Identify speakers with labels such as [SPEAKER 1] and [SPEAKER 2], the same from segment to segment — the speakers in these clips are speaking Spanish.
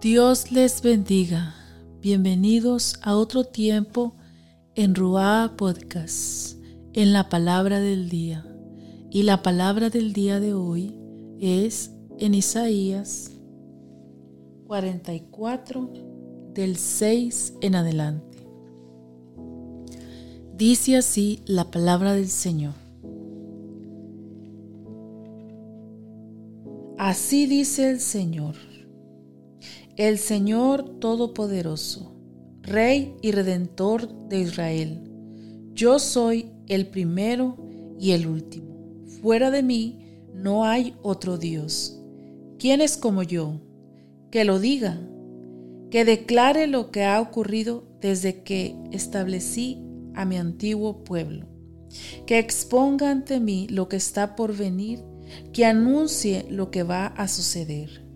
[SPEAKER 1] Dios les bendiga. Bienvenidos a otro tiempo en Ruá Podcast, en la palabra del día. Y la palabra del día de hoy es en Isaías 44 del 6 en adelante. Dice así la palabra del Señor. Así dice el Señor el Señor Todopoderoso, Rey y Redentor de Israel. Yo soy el primero y el último. Fuera de mí no hay otro Dios. ¿Quién es como yo? Que lo diga, que declare lo que ha ocurrido desde que establecí a mi antiguo pueblo, que exponga ante mí lo que está por venir, que anuncie lo que va a suceder.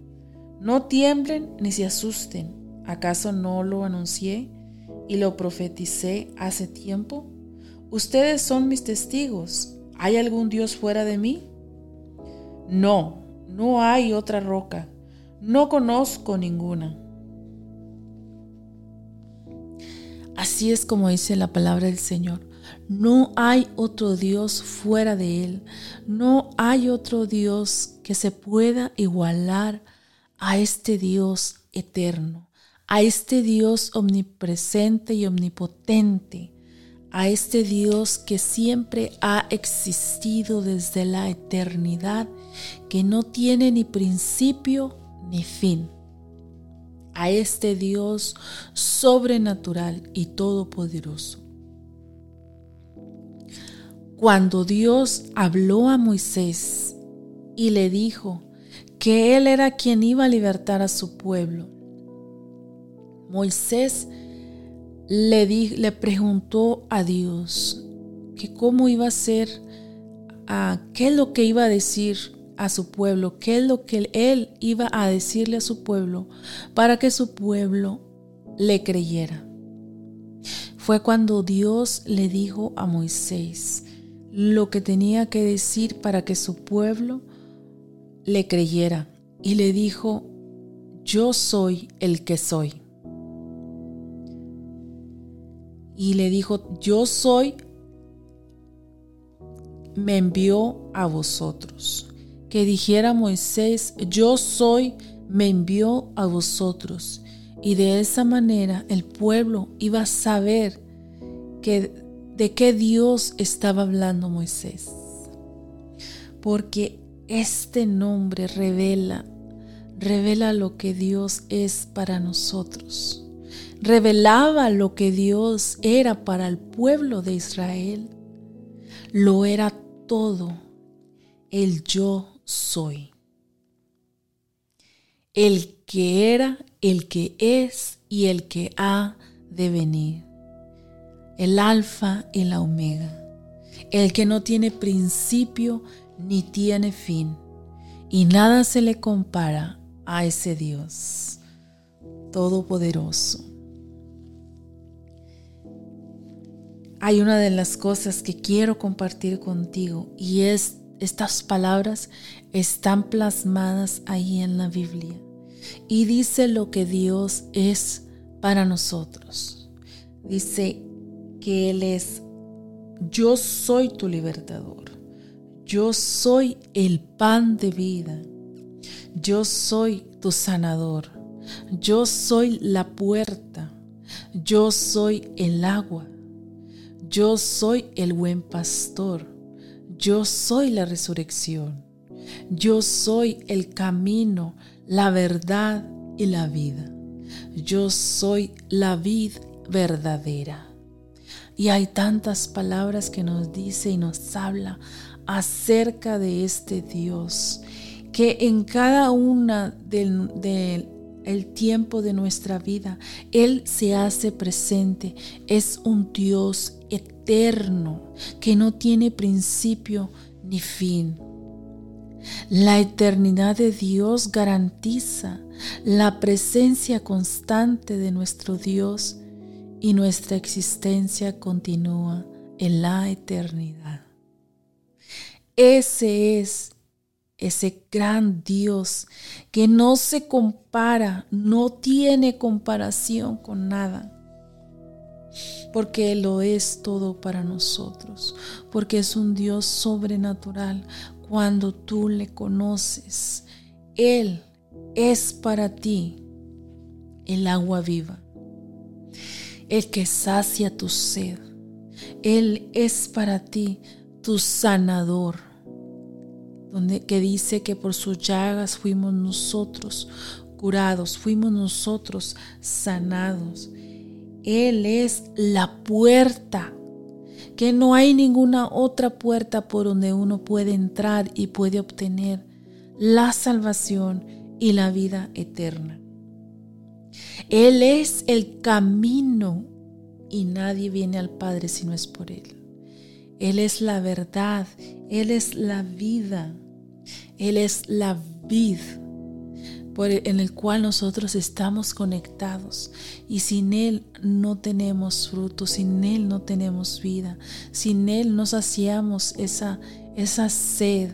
[SPEAKER 1] No tiemblen ni se asusten. ¿Acaso no lo anuncié y lo profeticé hace tiempo? Ustedes son mis testigos. ¿Hay algún Dios fuera de mí? No, no hay otra roca. No conozco ninguna. Así es como dice la palabra del Señor. No hay otro Dios fuera de Él. No hay otro Dios que se pueda igualar a este Dios eterno, a este Dios omnipresente y omnipotente, a este Dios que siempre ha existido desde la eternidad, que no tiene ni principio ni fin, a este Dios sobrenatural y todopoderoso. Cuando Dios habló a Moisés y le dijo, que Él era quien iba a libertar a su pueblo. Moisés le, preguntó a Dios que cómo iba a ser, qué es lo que iba a decir a su pueblo, qué es lo que él iba a decirle a su pueblo para que su pueblo le creyera. Fue cuando Dios le dijo a Moisés lo que tenía que decir para que su pueblo le creyera y le dijo, yo soy el que soy. Y le dijo, yo soy, me envió a vosotros. Que dijera Moisés, yo soy, me envió a vosotros. Y de esa manera el pueblo iba a saber que, de qué Dios estaba hablando Moisés. Porque este nombre revela, revela lo que Dios es para nosotros. Revelaba lo que Dios era para el pueblo de Israel. Lo era todo. El yo soy. El que era, el que es y el que ha de venir. El alfa y la omega. El que no tiene principio ni tiene fin, y nada se le compara a ese Dios todopoderoso. Hay una de las cosas que quiero compartir contigo y es estas palabras están plasmadas ahí en la Biblia y dice lo que Dios es para nosotros. Dice que Él es, yo soy tu libertador. Yo soy el pan de vida. Yo soy tu sanador. Yo soy la puerta. Yo soy el agua. Yo soy el buen pastor. Yo soy la resurrección. Yo soy el camino, la verdad y la vida. Yo soy la vid verdadera. Y hay tantas palabras que nos dice y nos habla acerca de este Dios, que en cada una del, el tiempo de nuestra vida, Él se hace presente. Es un Dios eterno que no tiene principio ni fin. La eternidad de Dios garantiza la presencia constante de nuestro Dios y nuestra existencia continúa en la eternidad. Ese es ese gran Dios que no se compara, no tiene comparación con nada. Porque Él lo es todo para nosotros, porque es un Dios sobrenatural. Cuando tú le conoces, Él es para ti el agua viva, el que sacia tu sed. Él es para ti tu sanador, donde que dice que por sus llagas fuimos nosotros curados, fuimos nosotros sanados. Él es la puerta, que no hay ninguna otra puerta por donde uno puede entrar y puede obtener la salvación y la vida eterna. Él es el camino y nadie viene al Padre si no es por Él. Él es la verdad, Él es la vida, Él es la vid por en el cual nosotros estamos conectados y sin Él no tenemos fruto, sin Él no tenemos vida, sin Él no saciamos esa, esa sed.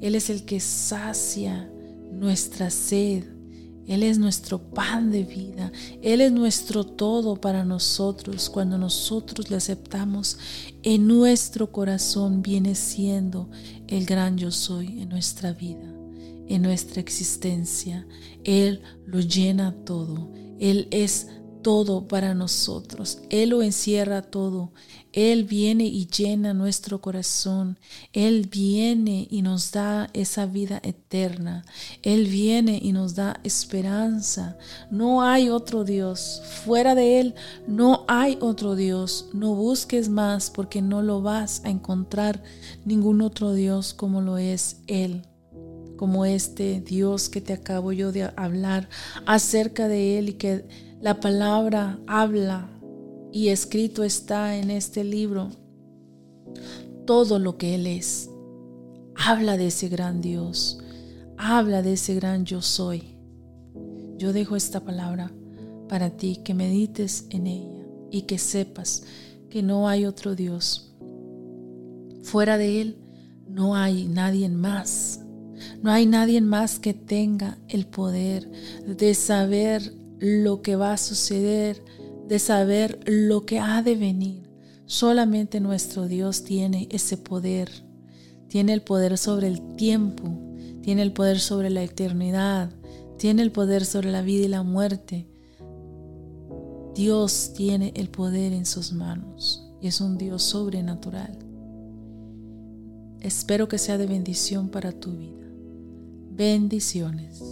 [SPEAKER 1] Él es el que sacia nuestra sed. Él es nuestro pan de vida. Él es nuestro todo para nosotros. Cuando nosotros le aceptamos, en nuestro corazón viene siendo el gran yo soy en nuestra vida, en nuestra existencia. Él lo llena todo. Él es todo para nosotros. Él lo encierra todo. Él viene y llena nuestro corazón. Él viene y nos da esa vida eterna. Él viene y nos da esperanza. No hay otro Dios. Fuera de Él no hay otro Dios. No busques más porque no lo vas a encontrar ningún otro Dios como lo es Él como este Dios que te acabo yo de hablar acerca de Él y que la palabra habla y escrito está en este libro todo lo que Él es. Habla de ese gran Dios, habla de ese gran yo soy. Yo dejo esta palabra para ti, que medites en ella y que sepas que no hay otro Dios. Fuera de Él no hay nadie más. No hay nadie más que tenga el poder de saber lo que va a suceder, de saber lo que ha de venir. Solamente nuestro Dios tiene ese poder. Tiene el poder sobre el tiempo, tiene el poder sobre la eternidad, tiene el poder sobre la vida y la muerte. Dios tiene el poder en sus manos y es un Dios sobrenatural. Espero que sea de bendición para tu vida. Bendiciones.